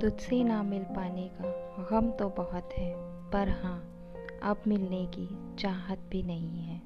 तुझसे ना मिल पाने का गम तो बहुत है, पर हाँ अब मिलने की चाहत भी नहीं है।